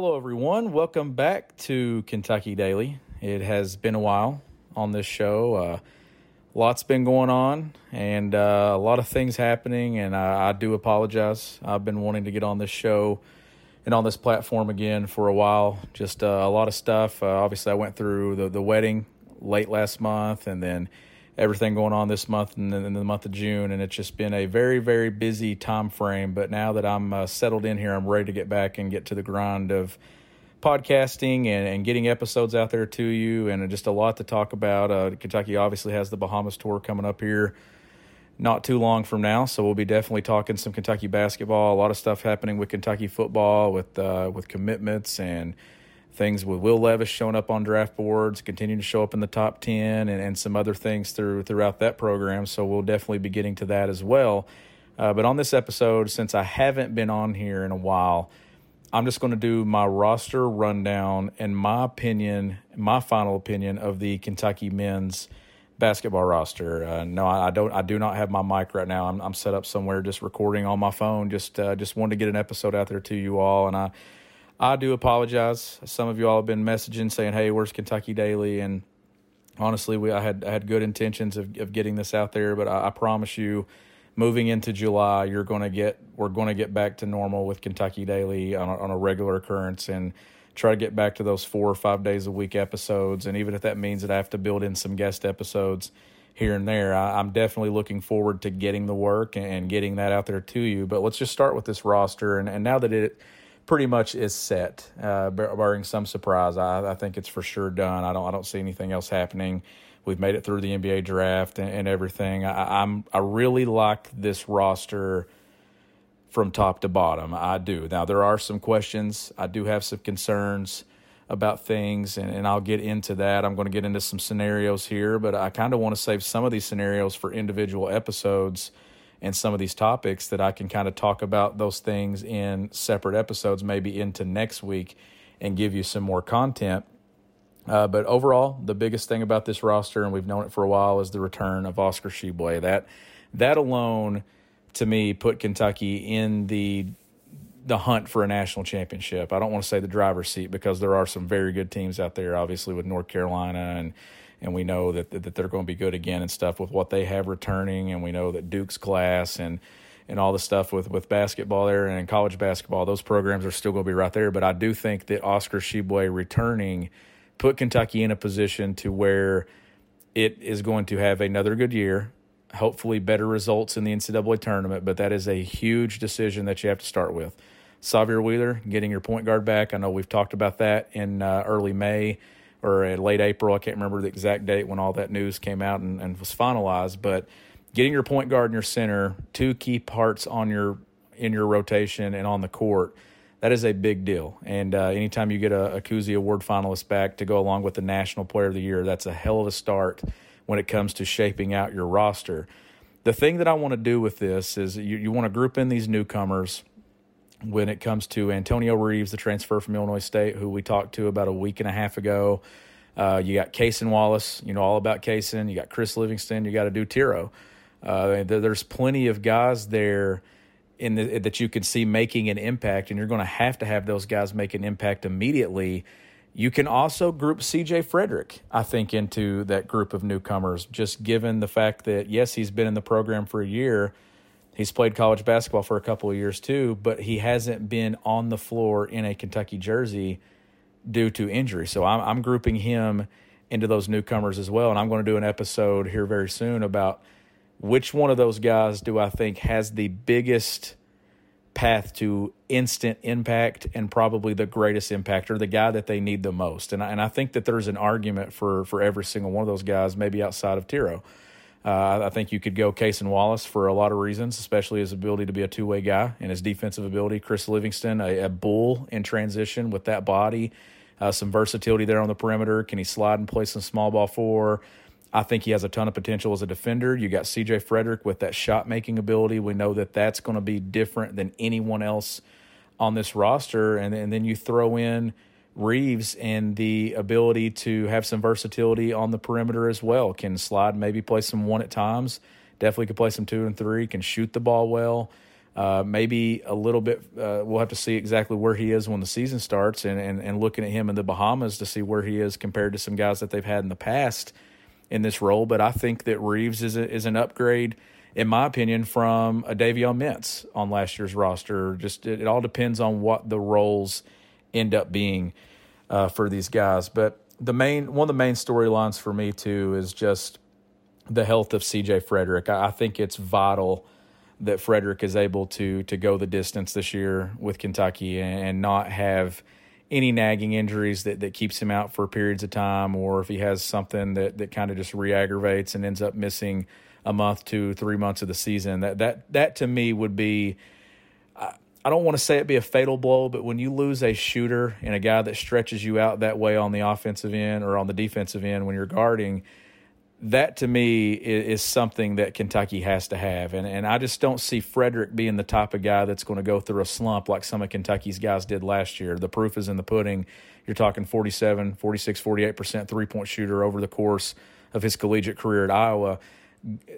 Hello, everyone. Welcome back to Kentucky Daily. It has been a while on this show. Uh, lots been going on and uh, a lot of things happening, and I, I, do apologize. I've been wanting to get on this show and on this platform again for a while. Just uh, a lot of stuff. Uh, obviously, I went through the, the wedding late last month and then everything going on this month and in the month of June, and it's just been a very, very busy time frame. But now that I'm uh, settled in here, I'm ready to get back and get to the grind of podcasting and, and getting episodes out there to you, and just a lot to talk about. Uh, Kentucky obviously has the Bahamas tour coming up here not too long from now, so we'll be definitely talking some Kentucky basketball. A lot of stuff happening with Kentucky football, with uh, with commitments and things with Will Levis showing up on draft boards, continuing to show up in the top 10, and, and some other things through throughout that program. So we'll definitely be getting to that as well. Uh, but on this episode, since I haven't been on here in a while, I'm just going to do my roster rundown and my opinion, my final opinion of the Kentucky men's basketball roster. Uh, no, I, don't. I do not have my mic right now. I'm, I'm set up somewhere, just recording on my phone. Just uh, just wanted to get an episode out there to you all, and I I do apologize. Some of you all have been messaging saying, "Hey, where's Kentucky Daily?" And honestly, we I had I had good intentions of, of getting this out there, but I, I promise you, moving into July, you're going to get we're going to get back to normal with Kentucky Daily on a, on a regular occurrence and try to get back to those four or five days a week episodes. And even if that means that I have to build in some guest episodes here and there, I, am definitely looking forward to getting the work and getting that out there to you. But let's just start with this roster. And, and now that it pretty much is set, uh, barring some surprise. I, I, think it's for sure done. I don't I don't see anything else happening. We've made it through the NBA draft and, and everything. I, I'm I really like this roster from top to bottom. I do. Now there are some questions. I do have some concerns about things, and, and I'll get into that. I'm going to get into some scenarios here, but I kind of want to save some of these scenarios for individual episodes and some of these topics that I can kind of talk about those things in separate episodes, maybe into next week, and give you some more content. Uh, but overall, the biggest thing about this roster, and we've known it for a while, is the return of Oscar Tshiebwe. That that alone, to me, put Kentucky in the the hunt for a national championship. I don't want to say the driver's seat because there are some very good teams out there, obviously with North Carolina and and we know that that they're going to be good again and stuff with what they have returning, and we know that Duke's class and and all the stuff with with basketball there and college basketball, those programs are still going to be right there. But I do think that Oscar Tshiebwe returning put Kentucky in a position to where it is going to have another good year. Hopefully, better results in the NCAA tournament, but that is a huge decision that you have to start with. Sahvir Wheeler getting your point guard back. I know we've talked about that in uh, early May or in late April. I can't remember the exact date when all that news came out and, and was finalized. But getting your point guard and your center, two key parts on your in your rotation and on the court, that is a big deal. And uh, anytime you get a, a Cousy Award finalist back to go along with the National Player of the Year, that's a hell of a start when it comes to shaping out your roster. The thing that I want to do with this is you, you want to group in these newcomers when it comes to Antonio Reeves, the transfer from Illinois State, who we talked to about a week and a half ago. Uh, you got Cason Wallace, you know all about Cason. You got Chris Livingston. You got Adou Thiero. Uh, there's plenty of guys there in the, that you can see making an impact, and you're going to have to have those guys make an impact immediately. You can also group CJ Frederick, I think, into that group of newcomers, just given the fact that yes, he's been in the program for a year He's played college basketball for a couple of years too, but he hasn't been on the floor in a Kentucky jersey due to injury. So I'm, I'm grouping him into those newcomers as well. And I'm going to do an episode here very soon about which one of those guys do I think has the biggest path to instant impact and probably the greatest impact or the guy that they need the most. And I, and I think that there's an argument for for every single one of those guys, maybe outside of Thiero. Uh, I think you could go Cason Wallace for a lot of reasons, especially his ability to be a two way guy and his defensive ability. Chris Livingston, a, a bull in transition with that body, uh, some versatility there on the perimeter. Can he slide and play some small ball four? I think he has a ton of potential as a defender. You got CJ Frederick with that shot making ability. We know that that's going to be different than anyone else on this roster. And, and then you throw in Reeves and the ability to have some versatility on the perimeter as well. Can slide, maybe play some one at times. Definitely could play some two and three. Can shoot the ball well. Uh, maybe a little bit. Uh, we'll have to see exactly where he is when the season starts, and, and and looking at him in the Bahamas to see where he is compared to some guys that they've had in the past in this role. But I think that Reeves is a, is an upgrade, in my opinion, from a Davion Mintz on last year's roster. Just it, it all depends on what the roles end up being uh, for these guys. But the main one of the main storylines for me too is just the health of CJ Frederick. I, I think it's vital that Frederick is able to to go the distance this year with Kentucky and, not have any nagging injuries that, that keeps him out for periods of time, or if he has something that, that kind of just re-aggravates and ends up missing a month to three months of the season. That that that to me would be I don't want to say it be a fatal blow, but when you lose a shooter and a guy that stretches you out that way on the offensive end or on the defensive end when you're guarding, that to me is, something that Kentucky has to have. And and I just don't see Frederick being the type of guy that's going to go through a slump like some of Kentucky's guys did last year. The proof is in the pudding. You're talking 47, 46, 48% three point shooter over the course of his collegiate career at Iowa.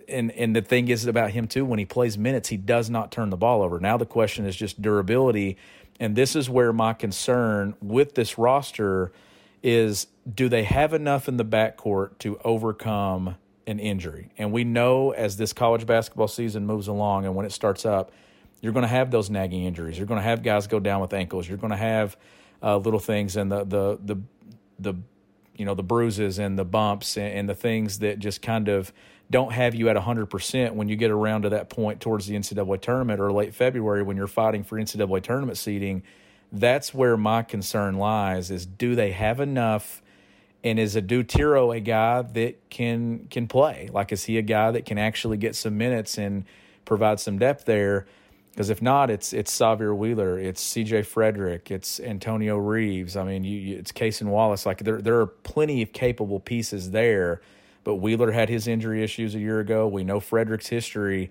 And and the thing is about him too, when he plays minutes, he does not turn the ball over. Now the question is just durability. And this is where my concern with this roster is do they have enough in the backcourt to overcome an injury? And we know as this college basketball season moves along and when it starts up, you're going to have those nagging injuries. You're going to have guys go down with ankles. You're going to have uh, little things and the the the the you know the bruises and the bumps and, and the things that just kind of don't have you at 100% when you get around to that point towards the NCAA tournament or late February when you're fighting for NCAA tournament seeding that's where my concern lies is do they have enough and is Adou Thiero a guy that can can play? Like is he a guy that can actually get some minutes and provide some depth there because if not it's it's Sahvir Wheeler it's CJ Frederick it's Antonio Reeves. I mean you, you, it's Cason Wallace. Like there there are plenty of capable pieces there but Wheeler had his injury issues a year ago. We know Frederick's history.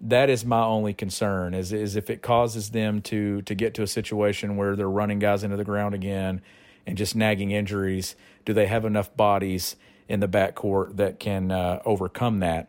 That is my only concern is is if it causes them to to get to a situation where they're running guys into the ground again and just nagging injuries do they have enough bodies in the backcourt that can uh, overcome that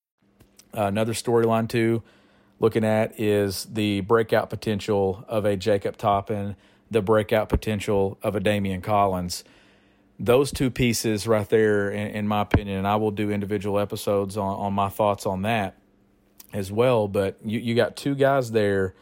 Another storyline too, looking at is the breakout potential of a Jacob Toppin, the breakout potential of a Daimion Collins. Those two pieces right there, in, in my opinion, and I will do individual episodes on, on my thoughts on that as well. But you, you got two guys there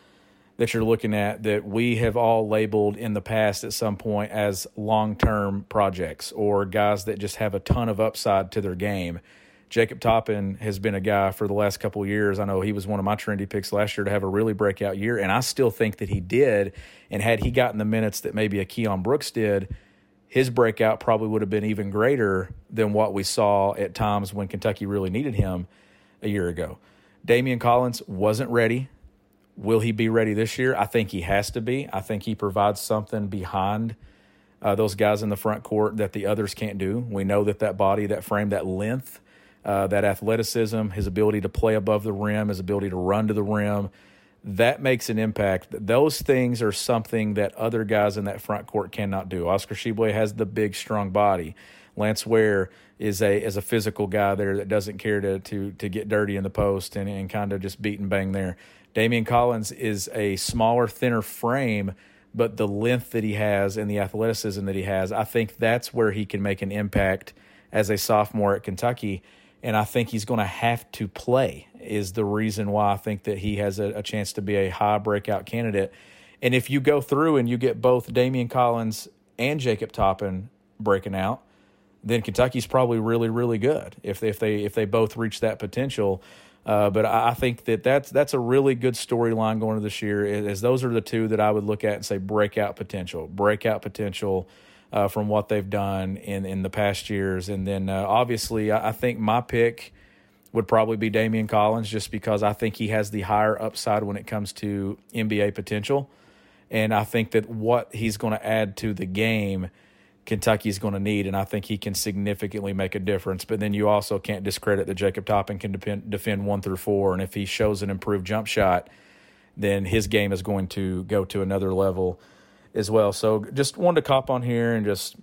that you're looking at that we have all labeled in the past at some point as long term projects or guys that just have a ton of upside to their game. Jacob Toppin has been a guy for the last couple years. I know he was one of my trendy picks last year to have a really breakout year, and I still think that he did. And had he gotten the minutes that maybe a Keion Brooks did, his breakout probably would have been even greater than what we saw at times when Kentucky really needed him a year ago. Daimion Collins wasn't ready. Will he be ready this year? I think he has to be. I think he provides something behind uh, those guys in the front court that the others can't do. We know that that body, that frame, that length uh, that athleticism, his ability to play above the rim, his ability to run to the rim, that makes an impact. Those things are something that other guys in that front court cannot do. Oscar Tshiebwe has the big, strong body. Lance Ware is a is a physical guy there that doesn't care to to to get dirty in the post and, and kind of just beat and bang there. Daimion Collins is a smaller, thinner frame, but the length that he has and the athleticism that he has, I think that's where he can make an impact as a sophomore at Kentucky and I think he's going to have to play. is the reason why I think that he has a, a chance to be a high breakout candidate. And if you go through and you get both Daimion Collins and Jacob Toppin breaking out, then Kentucky's probably really, really good if they, if they if they both reach that potential. Uh, but I think that that's that's a really good storyline going into this year. As those are the two that I would look at and say breakout potential, breakout potential uh, from what they've done in in the past years. And then uh, obviously, I, I, think my pick would probably be Daimion Collins, just because I think he has the higher upside when it comes to NBA potential, and I think that what he's going to add to the game Kentucky's going to need, and I think he can significantly make a difference. But then you also can't discredit that Jacob Toppin can defend, defend one through four, and if he shows an improved jump shot, then his game is going to go to another level as well. So just wanted to cop on here and just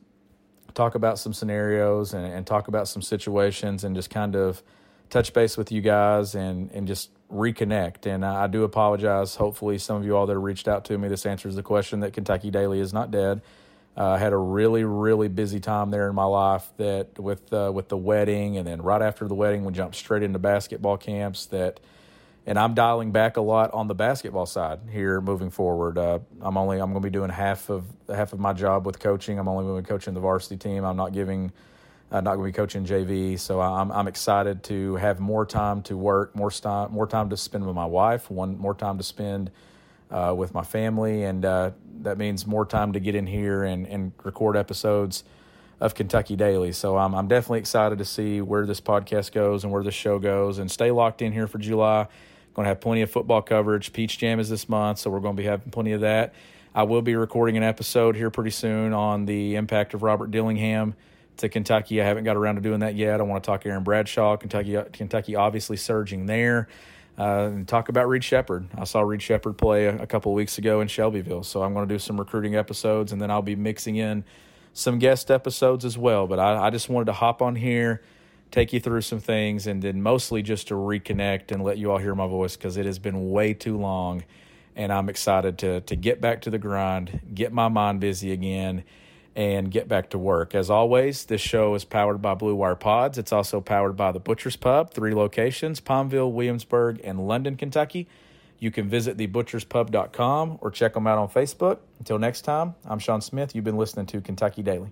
talk about some scenarios and, and talk about some situations and just kind of touch base with you guys and and just reconnect. And I, I do apologize. Hopefully, some of you all that reached out to me, this answers the question that Kentucky Daily is not dead. Uh, I had a really, really busy time there in my life that with uh, with the wedding, and then right after the wedding, we jumped straight into basketball camps. That, and I'm dialing back a lot on the basketball side here moving forward. Uh, I'm only I'm going to be doing half of half of my job with coaching. I'm only going to be coaching the varsity team. I'm not giving. Uh, not going to be coaching JV, so I'm I'm excited to have more time to work, more time more time to spend with my wife, one more time to spend uh, with my family, and uh, that means more time to get in here and, and record episodes of Kentucky Daily. So I'm, I'm definitely excited to see where this podcast goes and where this show goes, and stay locked in here for July. Going to have plenty of football coverage. Peach Jam is this month, so we're going to be having plenty of that. I will be recording an episode here pretty soon on the impact of Robert Dillingham to Kentucky. I haven't got around to doing that yet. I want to talk Aaron Bradshaw. Kentucky, Kentucky obviously surging there. Uh, and talk about Reed Sheppard. I saw Reed Sheppard play a, a couple weeks ago in Shelbyville, so I'm going to do some recruiting episodes, and then I'll be mixing in some guest episodes as well. But I, I just wanted to hop on here, take you through some things, and then mostly just to reconnect and let you all hear my voice because it has been way too long, and I'm excited to to get back to the grind, get my mind busy again and get back to work. As always, this show is powered by Blue Wire Pods. It's also powered by the Butcher's Pub, three locations Pineville, Williamsburg, and London, Kentucky. You can visit thebutcherspub.com or check them out on Facebook. Until next time, I'm Sean Smith. You've been listening to Kentucky Daily.